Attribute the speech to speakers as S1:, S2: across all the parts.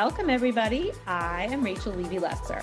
S1: Welcome, everybody. I am Rachel Levy Lesser.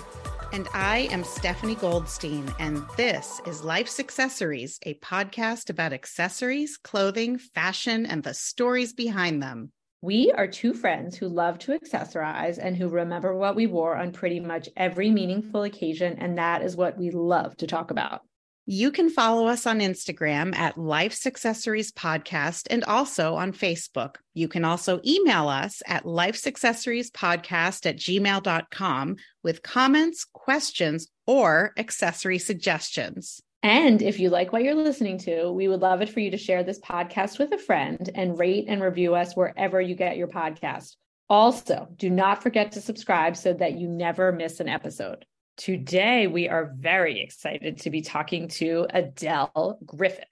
S2: And I am Stephanie Goldstein, and this is Life's Accessories, a podcast about accessories, clothing, fashion, and the stories behind them.
S1: We are two friends who love to accessorize and who remember what we wore on pretty much every meaningful occasion, and that is what we love to talk about.
S2: You can follow us on Instagram at Life's Accessories Podcast and also on Facebook. You can also email us at Life's Accessories Podcast at gmail.com with comments, questions, or accessory suggestions.
S1: And if you like what you're listening to, we would love it for you to share this podcast with a friend and rate and review us wherever you get your podcast. Also, do not forget to subscribe so that you never miss an episode. Today, we are very excited to be talking to Adele Griffin.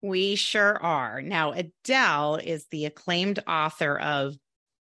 S2: We sure are. Now, Adele is the acclaimed author of,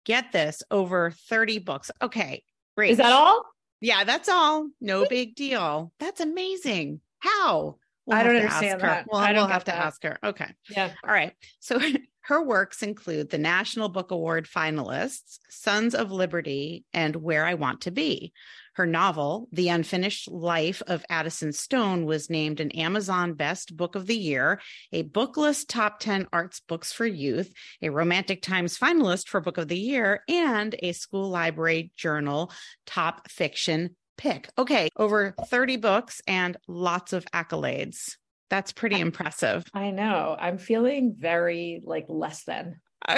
S2: get this, over 30 books. Okay, great.
S1: Is that all?
S2: Yeah, that's all. No big deal. That's amazing. How?
S1: We'll I don't understand that.
S2: Well,
S1: I
S2: we'll have to
S1: that.
S2: ask her. Okay.
S1: Yeah.
S2: All right. So her works include the National Book Award finalists, Sons of Liberty, and Where I Want to Be. Her novel, The Unfinished Life of Addison Stone, was named an Amazon Best Book of the Year, a Booklist Top 10 Arts Books for Youth, a Romantic Times finalist for Book of the Year, and a School Library Journal Top Fiction pick. Okay, over 30 books and lots of accolades. That's pretty impressive.
S1: I know. I'm feeling very like less than.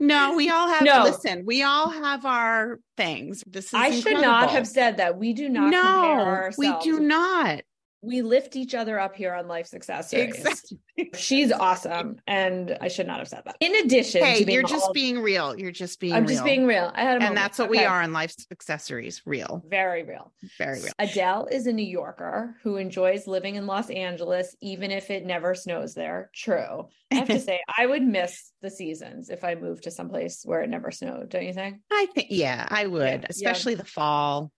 S2: no, we all have. No. Listen, we all have our things. This is.
S1: I
S2: incredible.
S1: should not have said that. We do not.
S2: No, we do not
S1: we lift each other up here on life's accessories. Exactly. She's awesome, and I should not have said that. In addition,
S2: hey, you're just being real. You're just being.
S1: I'm
S2: real.
S1: just being real. I had,
S2: and that's what okay. we are on life's accessories. Real,
S1: very real,
S2: very real.
S1: Adele is a New Yorker who enjoys living in Los Angeles, even if it never snows there. True. I have to say, I would miss the seasons if I moved to someplace where it never snowed. Don't you think?
S2: I think, yeah, I would, yeah. especially yeah. the fall.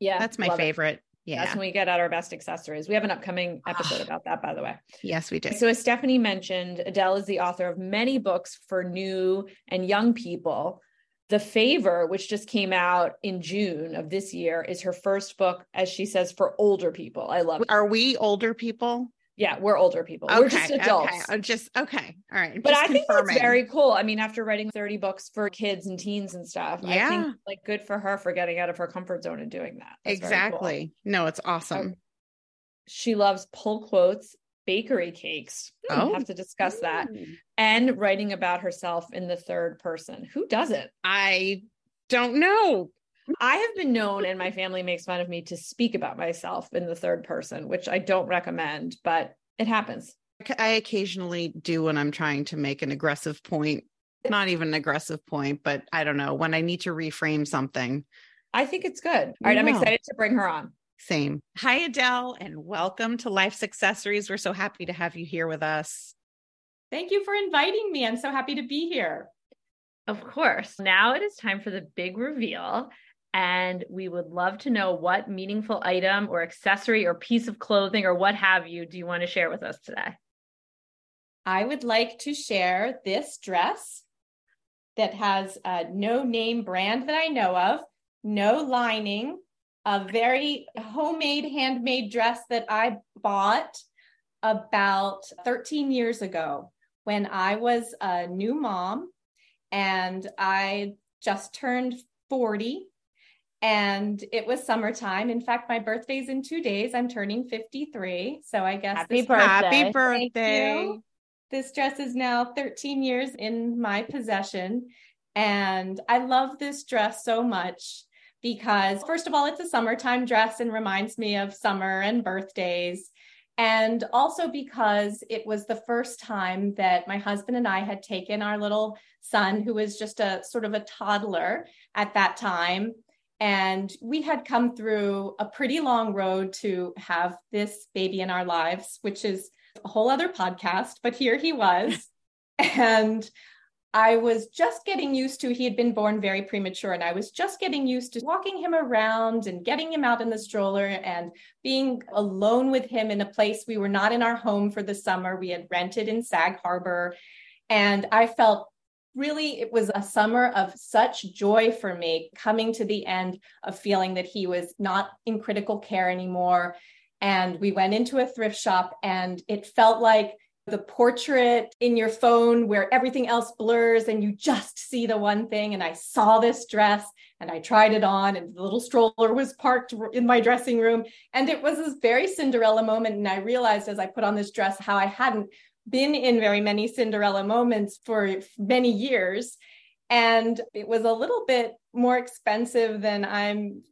S1: Yeah,
S2: that's my favorite. It.
S1: Yeah. That's when we get out our best accessories. We have an upcoming ah. episode about that, by the way.
S2: Yes, we do.
S1: So, as Stephanie mentioned, Adele is the author of many books for new and young people. The Favor, which just came out in June of this year, is her first book, as she says, for older people. I love it.
S2: Are we older people?
S1: Yeah, we're older people. Okay, we're just adults.
S2: Okay. I'm just okay. All right.
S1: But I think that's very cool. I mean, after writing 30 books for kids and teens and stuff, yeah. I think like good for her for getting out of her comfort zone and doing that.
S2: That's exactly. Cool. No, it's awesome. Um,
S1: she loves pull quotes, bakery cakes. Oh, have to discuss that. And writing about herself in the third person. Who does it?
S2: I don't know.
S1: I have been known, and my family makes fun of me to speak about myself in the third person, which I don't recommend, but it happens.
S2: I occasionally do when I'm trying to make an aggressive point, not even an aggressive point, but I don't know, when I need to reframe something.
S1: I think it's good. All right, I'm excited to bring her on.
S2: Same. Hi, Adele, and welcome to Life's Accessories. We're so happy to have you here with us.
S3: Thank you for inviting me. I'm so happy to be here.
S1: Of course. Now it is time for the big reveal. And we would love to know what meaningful item or accessory or piece of clothing or what have you do you want to share with us today?
S3: I would like to share this dress that has a no name brand that I know of, no lining, a very homemade, handmade dress that I bought about 13 years ago when I was a new mom and I just turned 40 and it was summertime. In fact, my birthday's in two days. I'm turning 53. So I guess
S1: happy birthday.
S2: Happy birthday.
S3: This dress is now 13 years in my possession. And I love this dress so much because, first of all, it's a summertime dress and reminds me of summer and birthdays. And also because it was the first time that my husband and I had taken our little son, who was just a sort of a toddler at that time, and we had come through a pretty long road to have this baby in our lives, which is a whole other podcast, but here he was. and I was just getting used to, he had been born very premature, and I was just getting used to walking him around and getting him out in the stroller and being alone with him in a place we were not in our home for the summer. We had rented in Sag Harbor. And I felt really, it was a summer of such joy for me coming to the end of feeling that he was not in critical care anymore. And we went into a thrift shop and it felt like the portrait in your phone where everything else blurs and you just see the one thing. And I saw this dress and I tried it on, and the little stroller was parked in my dressing room. And it was this very Cinderella moment. And I realized as I put on this dress how I hadn't been in very many Cinderella moments for many years. And it was a little bit more expensive than I'm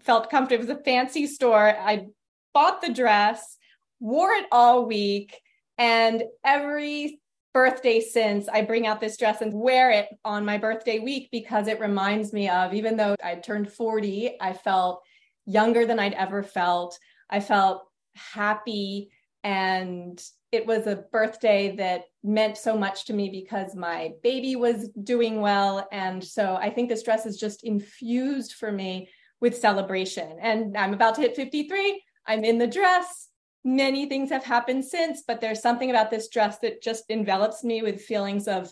S3: felt comfortable. It was a fancy store. I bought the dress, wore it all week, and every birthday since I bring out this dress and wear it on my birthday week because it reminds me of even though I turned 40, I felt younger than I'd ever felt. I felt happy and it was a birthday that meant so much to me because my baby was doing well and so I think this dress is just infused for me with celebration and I'm about to hit 53. I'm in the dress many things have happened since, but there's something about this dress that just envelops me with feelings of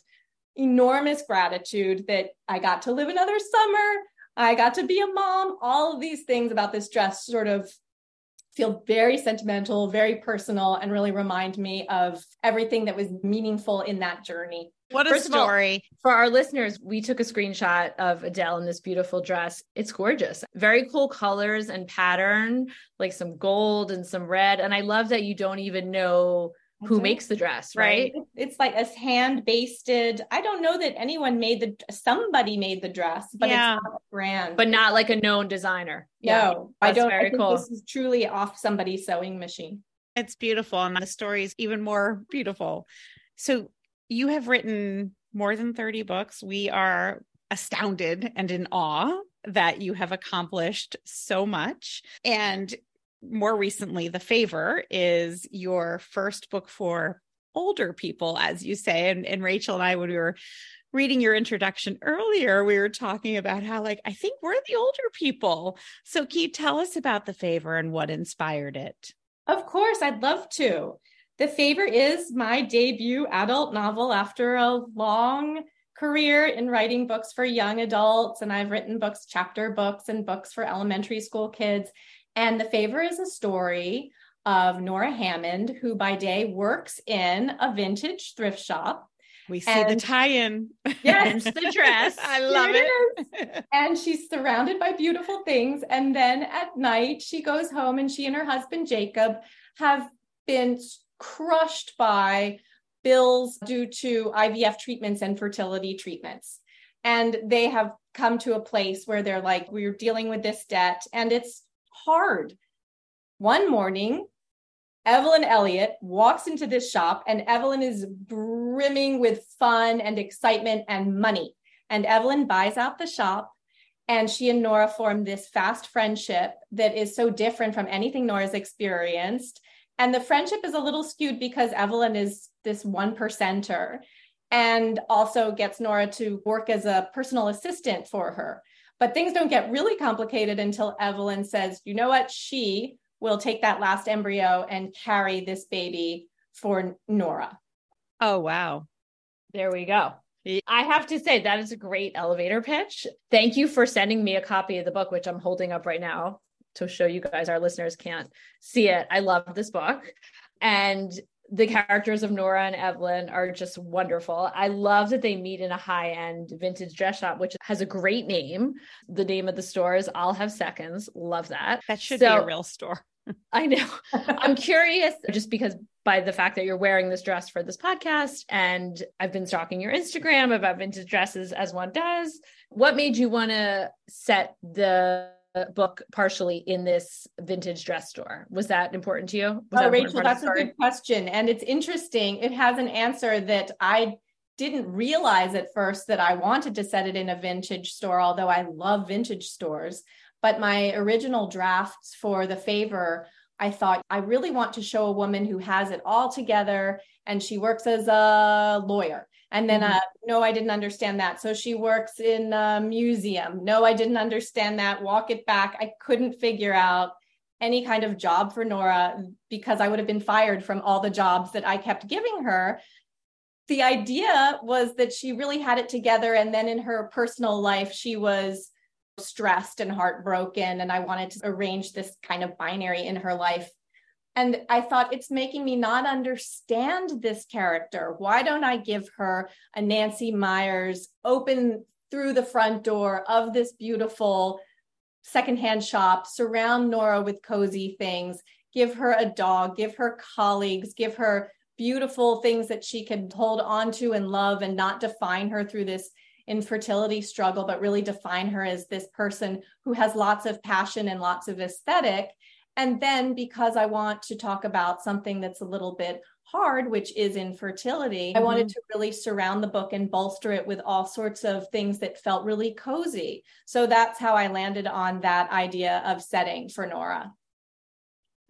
S3: enormous gratitude that I got to live another summer. I got to be a mom. All of these things about this dress sort of feel very sentimental, very personal, and really remind me of everything that was meaningful in that journey.
S2: What a First story.
S1: All, for our listeners, we took a screenshot of Adele in this beautiful dress. It's gorgeous. Very cool colors and pattern, like some gold and some red. And I love that you don't even know who mm-hmm. makes the dress, right? right?
S3: It's like a hand basted. I don't know that anyone made the somebody made the dress, but yeah. it's not a brand.
S1: But not like a known designer.
S3: No, yeah, I don't very I think cool. this is truly off somebody's sewing machine.
S2: It's beautiful. And the story is even more beautiful. So you have written more than 30 books. We are astounded and in awe that you have accomplished so much. And more recently, The Favor is your first book for older people, as you say. And, and Rachel and I, when we were reading your introduction earlier, we were talking about how, like, I think we're the older people. So, can you tell us about The Favor and what inspired it?
S3: Of course, I'd love to. The Favor is my debut adult novel after a long career in writing books for young adults. And I've written books, chapter books, and books for elementary school kids. And The Favor is a story of Nora Hammond, who by day works in a vintage thrift shop.
S2: We see and, the tie-in.
S3: Yes, the dress.
S2: I love it.
S3: it. and she's surrounded by beautiful things. And then at night, she goes home and she and her husband Jacob have been crushed by bills due to IVF treatments and fertility treatments. And they have come to a place where they're like, we're dealing with this debt and it's hard. One morning, Evelyn Elliott walks into this shop and Evelyn is brimming with fun and excitement and money. And Evelyn buys out the shop and she and Nora form this fast friendship that is so different from anything Nora's experienced and the friendship is a little skewed because Evelyn is this one percenter and also gets Nora to work as a personal assistant for her. But things don't get really complicated until Evelyn says, you know what, she will take that last embryo and carry this baby for Nora.
S2: Oh, wow.
S1: There we go. I have to say, that is a great elevator pitch. Thank you for sending me a copy of the book, which I'm holding up right now to show you guys, our listeners can't see it. I love this book. And the characters of Nora and Evelyn are just wonderful. I love that they meet in a high end vintage dress shop, which has a great name. The name of the store is I'll Have Seconds. Love that.
S2: That should so, be a real store.
S1: I know. I'm curious just because by the fact that you're wearing this dress for this podcast and I've been stalking your Instagram about vintage dresses as one does. What made you want to set the book partially in this vintage dress store. Was that important to you? Was
S3: oh, Rachel, that's a good question. And it's interesting. It has an answer that I didn't realize at first that I wanted to set it in a vintage store, although I love vintage stores. But my original drafts for The Favor, I thought I really want to show a woman who has it all together and she works as a lawyer and then, mm-hmm. uh, no, I didn't understand that. So she works in a museum. No, I didn't understand that. Walk it back. I couldn't figure out any kind of job for Nora because I would have been fired from all the jobs that I kept giving her. the idea was that she really had it together. And then in her personal life, she was stressed and heartbroken. And I wanted to arrange this kind of binary in her life. And I thought it's making me not understand this character. Why don't I give her a Nancy Meyers open through the front door of this beautiful secondhand shop, surround Nora with cozy things, give her a dog, give her colleagues, give her beautiful things that she can hold on to and love and not define her through this infertility struggle, but really define her as this person who has lots of passion and lots of aesthetic. And then because I want to talk about something that's a little bit hard, which is infertility, mm-hmm. I wanted to really surround the book and bolster it with all sorts of things that felt really cozy. So that's how I landed on that idea of setting for Nora.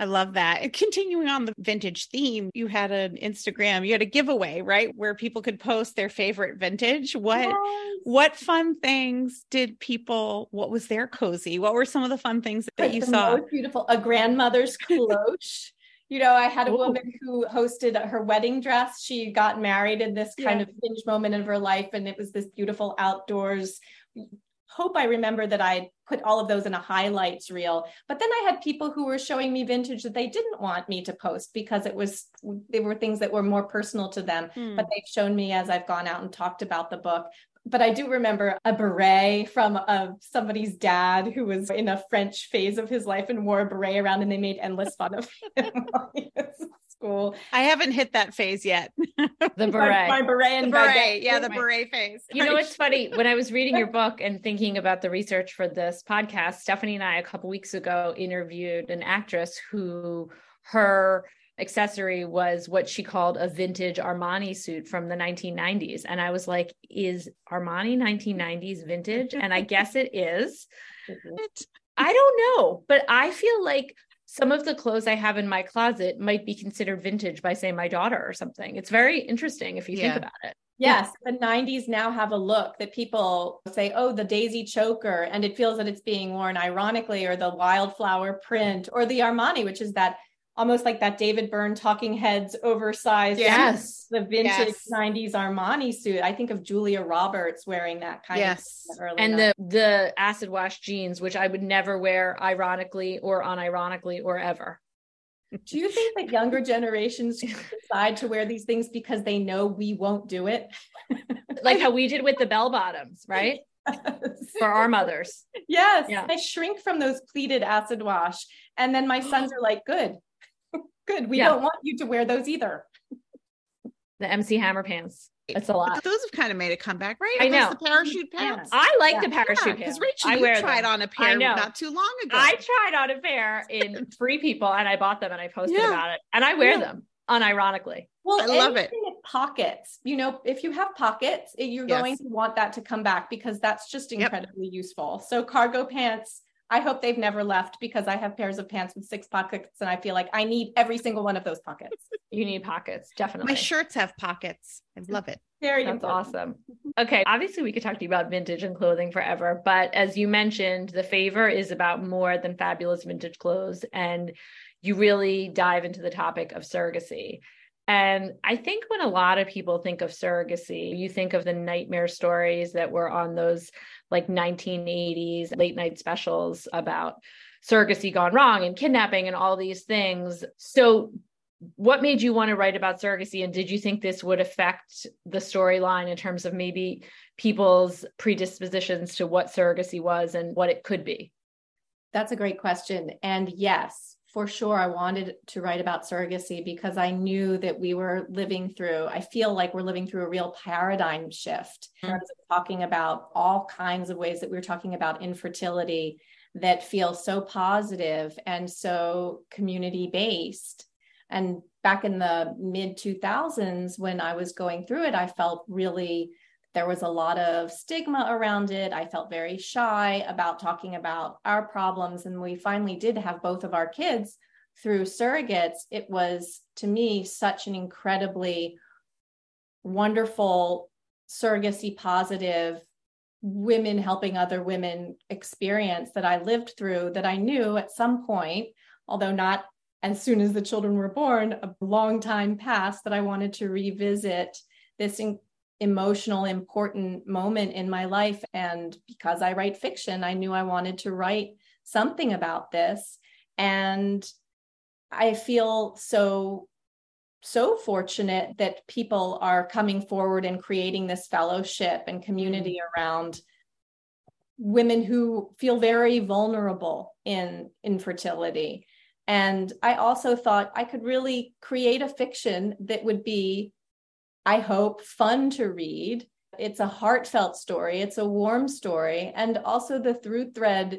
S2: I love that. Continuing on the vintage theme, you had an Instagram, you had a giveaway, right? Where people could post their favorite vintage. What yes. what fun things did people what was their cozy? What were some of the fun things that you the saw?
S3: beautiful a grandmother's culotte. you know, I had a Ooh. woman who hosted her wedding dress. She got married in this kind yeah. of hinge moment of her life, and it was this beautiful outdoors hope I remember that I put all of those in a highlights reel. But then I had people who were showing me vintage that they didn't want me to post because it was they were things that were more personal to them. Hmm. But they've shown me as I've gone out and talked about the book. But I do remember a beret from uh, somebody's dad who was in a French phase of his life and wore a beret around, and they made endless fun of him
S2: school. I haven't hit that phase yet.
S1: The beret.
S3: my, my beret and
S2: the beret. Yeah, the beret phase.
S1: You know, what's funny. When I was reading your book and thinking about the research for this podcast, Stephanie and I a couple weeks ago interviewed an actress who her accessory was what she called a vintage Armani suit from the 1990s. And I was like, is Armani 1990s vintage? And I guess it is. I don't know, but I feel like some of the clothes I have in my closet might be considered vintage by, say, my daughter or something. It's very interesting if you yeah. think about it.
S3: Yes, the 90s now have a look that people say, oh, the daisy choker, and it feels that it's being worn ironically, or the wildflower print, or the Armani, which is that almost like that David Byrne talking heads oversized
S1: yes
S3: the vintage yes. 90s Armani suit I think of Julia Roberts wearing that kind of.
S1: yes. of and 90s. the the acid wash jeans which I would never wear ironically or unironically or ever
S3: do you think that younger generations decide to wear these things because they know we won't do it
S1: like how we did with the bell bottoms right for our mothers
S3: yes yeah. I shrink from those pleated acid wash and then my sons are like good Good. We yeah. don't want you to wear those either.
S1: The MC Hammer pants. It's a lot.
S2: But those have kind of made a comeback, right?
S1: I know.
S2: The parachute pants.
S1: I like yeah. the parachute yeah, pants.
S2: Because Rachel, I you tried them. on a pair not too long ago.
S1: I tried on a pair in Free People and I bought them and I posted yeah. about it. And I wear them unironically.
S3: Well, I love it. Pockets, you know, if you have pockets, you're yes. going to want that to come back because that's just incredibly yep. useful. So cargo pants I hope they've never left because I have pairs of pants with six pockets and I feel like I need every single one of those pockets.
S1: You need pockets, definitely.
S2: My shirts have pockets. I love it.
S1: Very That's important. awesome. Okay, obviously we could talk to you about vintage and clothing forever, but as you mentioned, the favor is about more than fabulous vintage clothes and you really dive into the topic of surrogacy. And I think when a lot of people think of surrogacy, you think of the nightmare stories that were on those like 1980s late night specials about surrogacy gone wrong and kidnapping and all these things. So, what made you want to write about surrogacy? And did you think this would affect the storyline in terms of maybe people's predispositions to what surrogacy was and what it could be?
S3: That's a great question. And yes, for sure I wanted to write about surrogacy because I knew that we were living through, I feel like we're living through a real paradigm shift mm-hmm. talking about all kinds of ways that we we're talking about infertility that feel so positive and so community based. And back in the mid 2000s, when I was going through it, I felt really there was a lot of stigma around it. I felt very shy about talking about our problems. And we finally did have both of our kids through surrogates. It was, to me, such an incredibly wonderful, surrogacy positive, women helping other women experience that I lived through that I knew at some point, although not as soon as the children were born, a long time passed that I wanted to revisit this in- emotional, important moment in my life. And because I write fiction, I knew I wanted to write something about this. And I feel so so fortunate that people are coming forward and creating this fellowship and community mm-hmm. around women who feel very vulnerable in infertility. And I also thought I could really create a fiction that would be, I hope, fun to read. It's a heartfelt story, it's a warm story. And also the through thread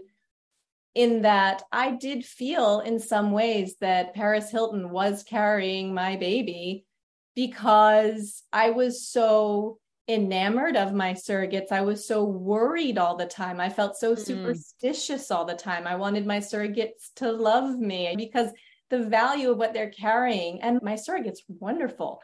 S3: in that I did feel in some ways that Paris Hilton was carrying my baby because I was so enamored of my surrogates. I was so worried all the time. I felt so mm. superstitious all the time. I wanted my surrogates to love me because the value of what they're carrying and my surrogates wonderful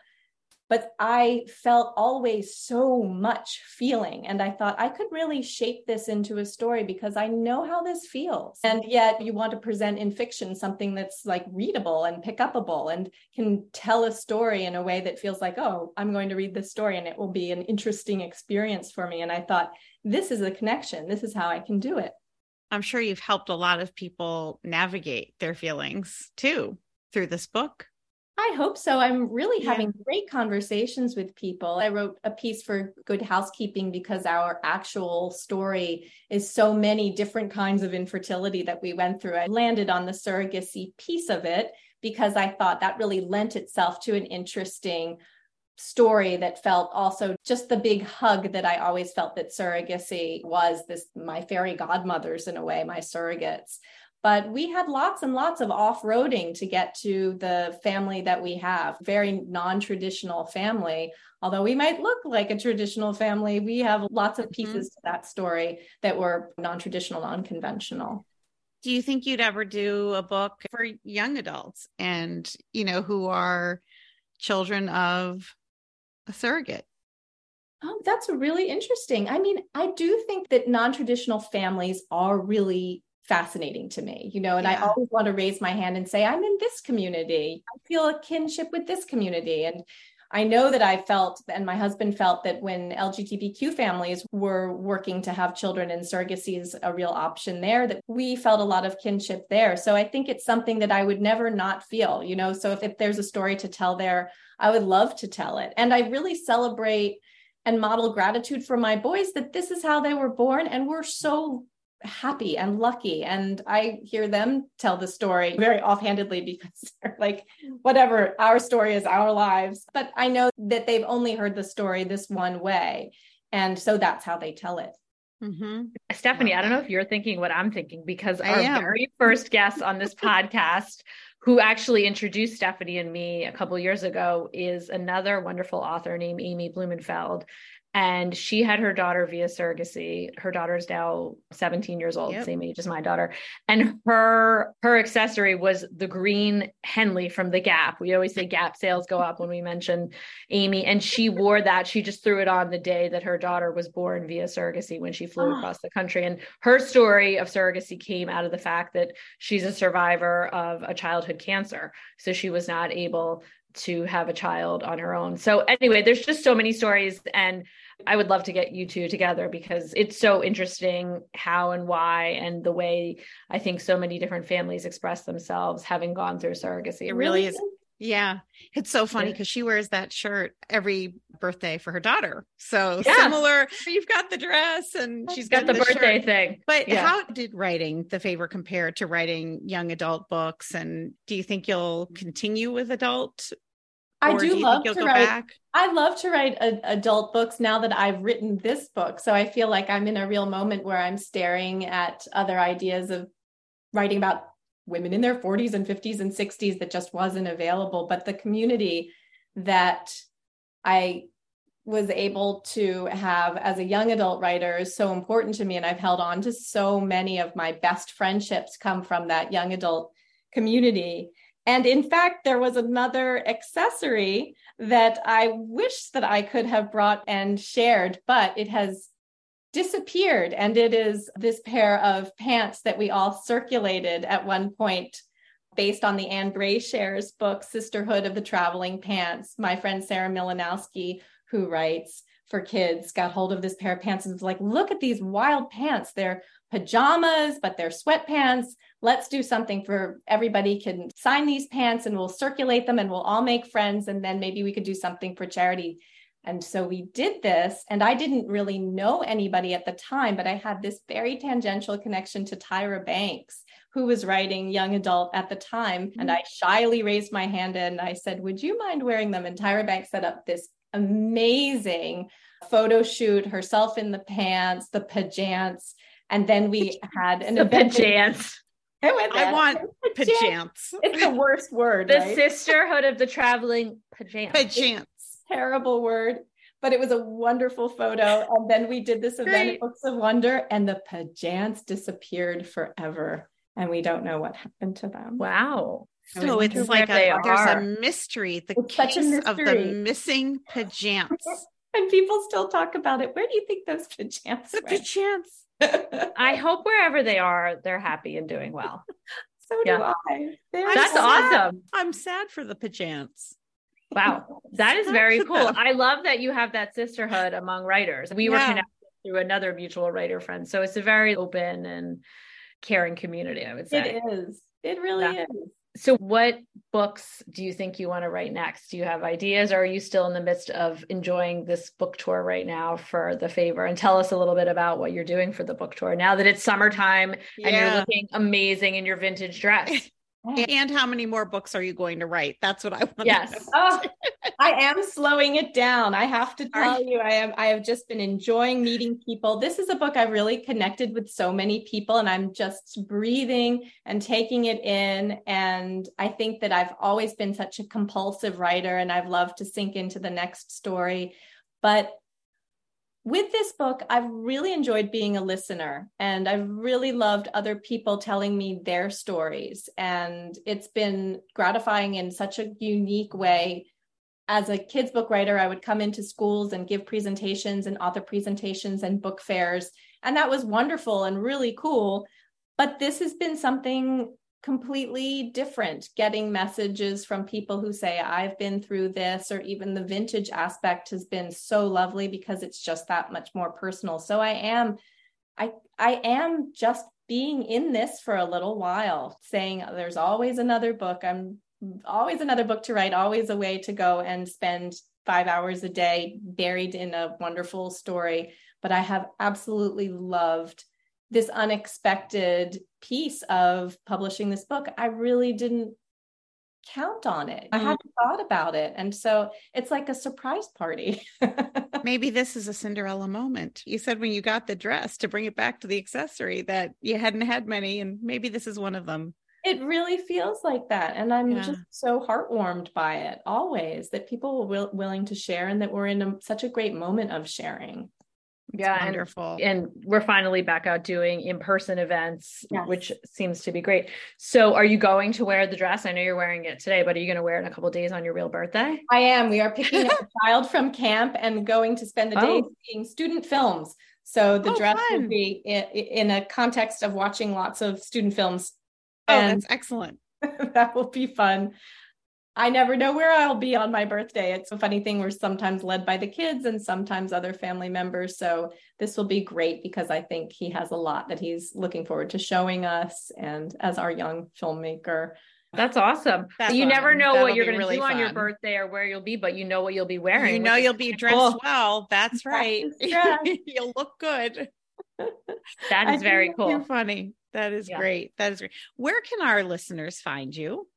S3: but I felt always so much feeling. And I thought I could really shape this into a story because I know how this feels. And yet you want to present in fiction something that's like readable and pick upable and can tell a story in a way that feels like, oh, I'm going to read this story and it will be an interesting experience for me. And I thought, this is a connection. This is how I can do it.
S2: I'm sure you've helped a lot of people navigate their feelings too through this book.
S3: I hope so. I'm really yeah. having great conversations with people. I wrote a piece for Good Housekeeping because our actual story is so many different kinds of infertility that we went through. I landed on the surrogacy piece of it because I thought that really lent itself to an interesting story that felt also just the big hug that I always felt that surrogacy was this my fairy godmothers in a way, my surrogates but we had lots and lots of off-roading to get to the family that we have very non-traditional family although we might look like a traditional family we have lots of mm-hmm. pieces mm-hmm. to that story that were non-traditional non-conventional
S2: do you think you'd ever do a book for young adults and you know who are children of a surrogate
S3: Oh, that's really interesting. I mean, I do think that non traditional families are really fascinating to me, you know, and yeah. I always want to raise my hand and say, I'm in this community. I feel a kinship with this community. And I know that I felt, and my husband felt that when LGBTQ families were working to have children and surrogacy is a real option there, that we felt a lot of kinship there. So I think it's something that I would never not feel, you know. So if, if there's a story to tell there, I would love to tell it. And I really celebrate and model gratitude for my boys that this is how they were born. And we're so happy and lucky. And I hear them tell the story very offhandedly because they're like, whatever, our story is our lives. But I know that they've only heard the story this one way. And so that's how they tell it.
S1: Mm-hmm. Stephanie, I don't know if you're thinking what I'm thinking because our very first guest on this podcast, who actually introduced Stephanie and me a couple years ago, is another wonderful author named Amy Blumenfeld and she had her daughter via surrogacy. Her daughter is now 17 years old yep. same age as my daughter. And her her accessory was the green henley from the gap. We always say gap sales go up when we mention amy. And she wore that. She just threw it on the day that her daughter was born via surrogacy when she flew oh. across the country. And her story of surrogacy came out of the fact that she's a survivor of a childhood cancer. So she was not able to have a child on her own. So anyway, there's just so many stories. And I would love to get you two together because it's so interesting how and why and the way I think so many different families express themselves having gone through surrogacy.
S2: It really is. Yeah. It's so funny because she wears that shirt every birthday for her daughter. So yeah. similar. You've got the dress and she's got,
S1: got the, the, birthday shirt. thing.
S2: But yeah. how did writing the favor compare to writing young adult books? And do you think you'll continue with adult?
S3: I do, do love to write. Back? I love to write a, adult books now that I've written this book. So I feel like I'm in a real moment where I'm staring at other ideas of writing about women in their 40s and 50s and 60s that just wasn't available. But the community that I was able to have as a young adult writer is so important to me. And I've held on to so many of my best friendships come from that young adult community. And in fact, there was another accessory that I wish that I could have brought and shared, but it has disappeared. And it is this pair of pants that we all circulated at one point based on the Ann Brashares book, Sisterhood of the Traveling Pants. My friend Sarah Mlynowski, who writes for kids got hold of this pair of pants and was like, look at these wild pants. They're pajamas, but they're sweatpants. Let's do something for everybody can sign these pants and we'll circulate them and we'll all make friends. And then maybe we could do something for charity. And so we did this, and I didn't really know anybody at the time, but I had this very tangential connection to Tyra Banks, who was writing young adult at the time. Mm-hmm. And I shyly raised my hand and I said, Would you mind wearing them? And Tyra Banks set up this amazing photo shoot, herself in the pants, the pajants. And then we had an
S1: the
S3: event.
S1: Pajants.
S2: I, I want pajants.
S3: It's the worst word.
S1: the
S3: right?
S1: sisterhood of the traveling pajants.
S2: Pajants.
S3: Terrible word but it was a wonderful photo. And then we did this event Great. at Books of Wonder, and the pajants disappeared forever and we don't know what happened to them.
S1: Wow.
S2: So it's like a, there's a mystery, the it's case mystery. of the missing pajants.
S3: and people still talk about it. Where do you think those pajants
S2: The
S3: went?
S2: pajants.
S1: I hope wherever they are, they're happy and doing well.
S3: so do yeah. I.
S1: They're That's sad. awesome.
S2: I'm sad for the pajants.
S1: Wow. That is very cool. I love that you have that sisterhood among writers. We yeah. were connected through another mutual writer friend. So it's a very open and caring community, I would say.
S3: It is. It really yeah. is.
S1: So, what books do you think you want to write next? Do you have ideas, or are you still in the midst of enjoying this book tour right now for the favor? And tell us a little bit about what you're doing for the book tour now that it's summertime yeah. and you're looking amazing in your vintage dress.
S2: And how many more books are you going to write? That's what I want.
S3: Yes. oh, I am slowing it down. I have to tell you, I am I have just been enjoying meeting people. This is a book I really connected with so many people and I'm just breathing and taking it in and I think that I've always been such a compulsive writer and I've loved to sink into the next story. But with this book, I've really enjoyed being a listener and I've really loved other people telling me their stories. And it's been gratifying in such a unique way. As a kids' book writer, I would come into schools and give presentations and author presentations and book fairs. And that was wonderful and really cool. But this has been something completely different getting messages from people who say i've been through this or even the vintage aspect has been so lovely because it's just that much more personal. So i am i i am just being in this for a little while saying there's always another book. I'm always another book to write always a way to go and spend 5 hours a day buried in a wonderful story. But i have absolutely loved this unexpected piece of publishing this book, I really didn't count on it. I mm-hmm. hadn't thought about it. And so it's like a surprise party.
S2: Maybe this is a Cinderella moment. You said when you got the dress to bring it back to the accessory that you hadn't had many, and maybe this is one of them.
S3: It really feels like that. And I'm yeah. just so heartwarmed by it always that people were will, willing to share and that we're in a, such a great moment of sharing.
S1: It's yeah,
S2: wonderful.
S1: And, and, we're finally back out doing in-person events, yes. which seems to be great. So, are you going to wear the dress? I know you're wearing it today, but are you going to wear it in a couple days on your real birthday?
S3: I am. We are picking up a child from camp and going to spend the day oh. seeing student films. So the oh, dress fun. will be in, in, a context of watching lots of student films.
S2: Oh, and that's excellent.
S3: that will be fun. I never know where I'll be on my birthday. It's a funny thing. We're sometimes led by the kids and sometimes other family members. So this will be great because I think he has a lot that he's looking forward to showing us. And as our young filmmaker,
S1: that's awesome. That's you awesome. never know That'll what you're going to really do fun. on your birthday or where you'll be, but you know what you'll be wearing.
S2: You know you'll be dressed cool. well. That's right. you'll look good.
S1: That is very cool.
S2: You're funny. That is yeah. great. That is great. Where can our listeners find you?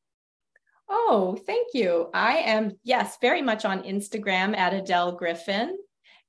S3: Oh, thank you. I am, yes, very much on Instagram at Adele Griffin.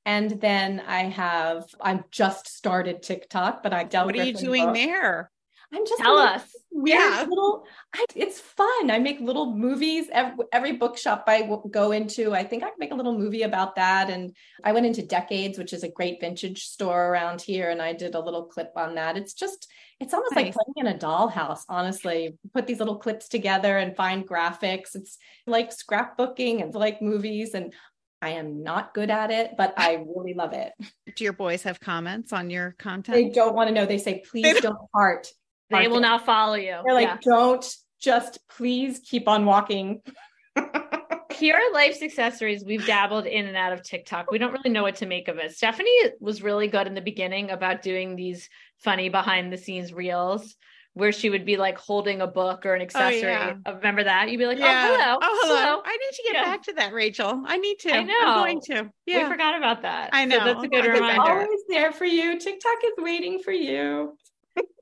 S3: And then I have, I've just started TikTok, but I Adele
S2: What
S3: are
S2: you doing book. there?
S3: I'm just
S1: tell us.
S3: yeah, little. I, it's fun. I make little movies. Every, every bookshop I go into, I think I can make a little movie about that. And I went into Decades, which is a great vintage store around here, and I did a little clip on that. It's just, it's almost nice. like playing in a dollhouse. Honestly, put these little clips together and find graphics. It's like scrapbooking and like movies, and I am not good at it, but I really love it.
S2: Do your boys have comments on your content?
S3: They don't want to know. They say, please don't heart
S1: they will not follow you.
S3: They're like, yeah. don't just please keep on walking.
S1: here at Life's Accessories, we've dabbled in and out of TikTok. We don't really know what to make of it. Stephanie was really good in the beginning about doing these funny behind the scenes reels where she would be like holding a book or an oh, accessory. Oh, yeah. Uh, remember that? You'd be like, oh, yeah. oh, hello.
S2: Oh, hello. hello. I need to get yeah. back to that, Rachel. I need to.
S1: I know.
S2: I'm going to.
S1: Yeah. We forgot about that.
S2: I know. So
S1: that's a good reminder.
S3: Always there for you. TikTok is waiting for you.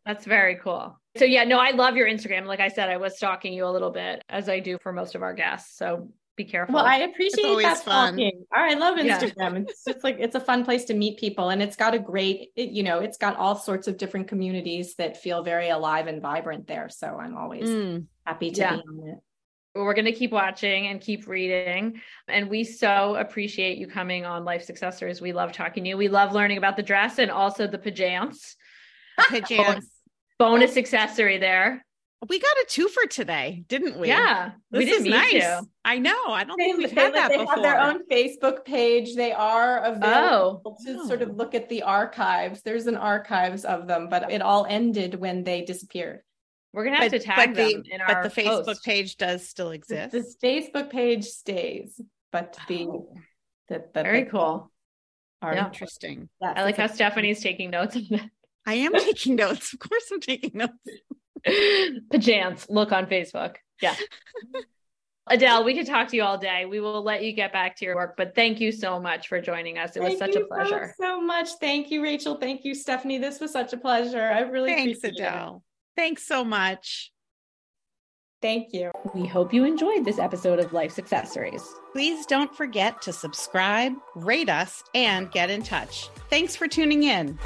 S1: That's very cool. So yeah, no, I love your Instagram. Like I said, I was stalking you a little bit as I do for most of our guests. So be careful.
S3: Well, I appreciate that fun. talking. All right, I love Instagram. Yeah. it's just like it's a fun place to meet people, and it's got a great, it, you know, it's got all sorts of different communities that feel very alive and vibrant there. So I'm always mm. happy to yeah. be on it.
S1: We're going to keep watching and keep reading. And we so appreciate you coming on Life Accessories. We love talking to you. We love learning about the dress and also the pajamas.
S2: Pajamas.
S1: Oh, bonus accessory there.
S2: We got a two for today, didn't we?
S1: Yeah,
S2: this we is nice. To. I know. I don't they, think we've had that
S3: they
S2: before.
S3: They have their own Facebook page. They are available oh. to oh. sort of look at the archives. There's an archives of them, but it all ended when they disappeared.
S1: We're gonna have but, to tag them the, in our.
S2: But the Facebook post. page does still exist.
S3: The, the Facebook page stays, but the oh.
S1: the, the very the, cool.
S2: Are yeah. interesting.
S1: I like how Stephanie's taking notes on that.
S2: I am taking notes. Of course, I'm taking notes.
S1: Pajants, look on Facebook. Yeah. Adele, we could talk to you all day. We will let you get back to your work, but thank you so much for joining us. It thank was such a pleasure.
S3: So, so much. Thank you, Rachel. Thank you, Stephanie. This was such a pleasure. I really
S2: Thanks, Adele. It. Thanks so much.
S3: Thank you.
S1: We hope you enjoyed this episode of Life's Accessories.
S2: Please don't forget to subscribe, rate us, and get in touch. Thanks for tuning in.